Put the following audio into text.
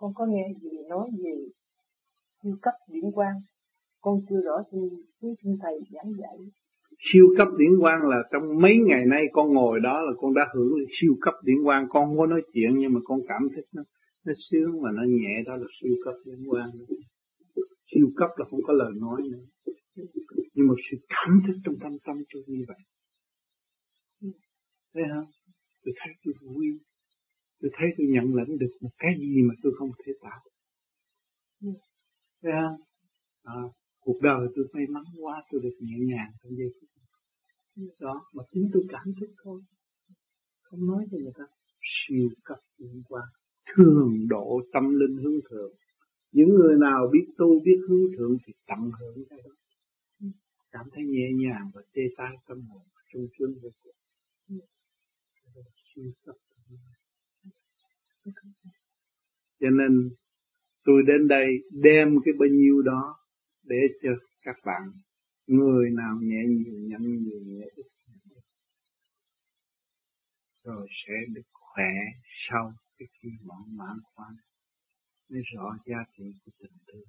con có nghe gì nói về siêu cấp điển quang. Con chưa rõ thì quý xin thầy giảng dạy. Siêu cấp điển quang là trong mấy ngày nay con ngồi đó là con đã hưởng siêu cấp điển quang. Con không có nói chuyện nhưng mà con cảm thấy nó nó sướng mà nó nhẹ đó là siêu cấp điển quang. Siêu cấp là không có lời nói nữa. Nhưng mà sự cảm thức trong tâm tâm tôi như vậy. Thấy không? Tôi thấy tôi vui tôi thấy tôi nhận lãnh được một cái gì mà tôi không thể tạo. Thấy không à, cuộc đời tôi may mắn quá tôi được nhẹ nhàng trong giây phút đó mà chính tôi cảm thức thôi. Không nói cho người ta siêu cấp liên quan thường độ tâm linh hướng thượng. Những người nào biết tu biết hướng thượng thì tận hưởng cái đó. Cảm thấy nhẹ nhàng và tê tay tâm hồn trung sướng vô cùng. Siêu cấp cho nên tôi đến đây đem cái bao nhiêu đó để cho các bạn, người nào nhẹ nhiều nhận nhiều nhẹ ít rồi sẽ được khỏe sau cái khi mãn mãn khoan. Mới rõ giá trị của tình thương.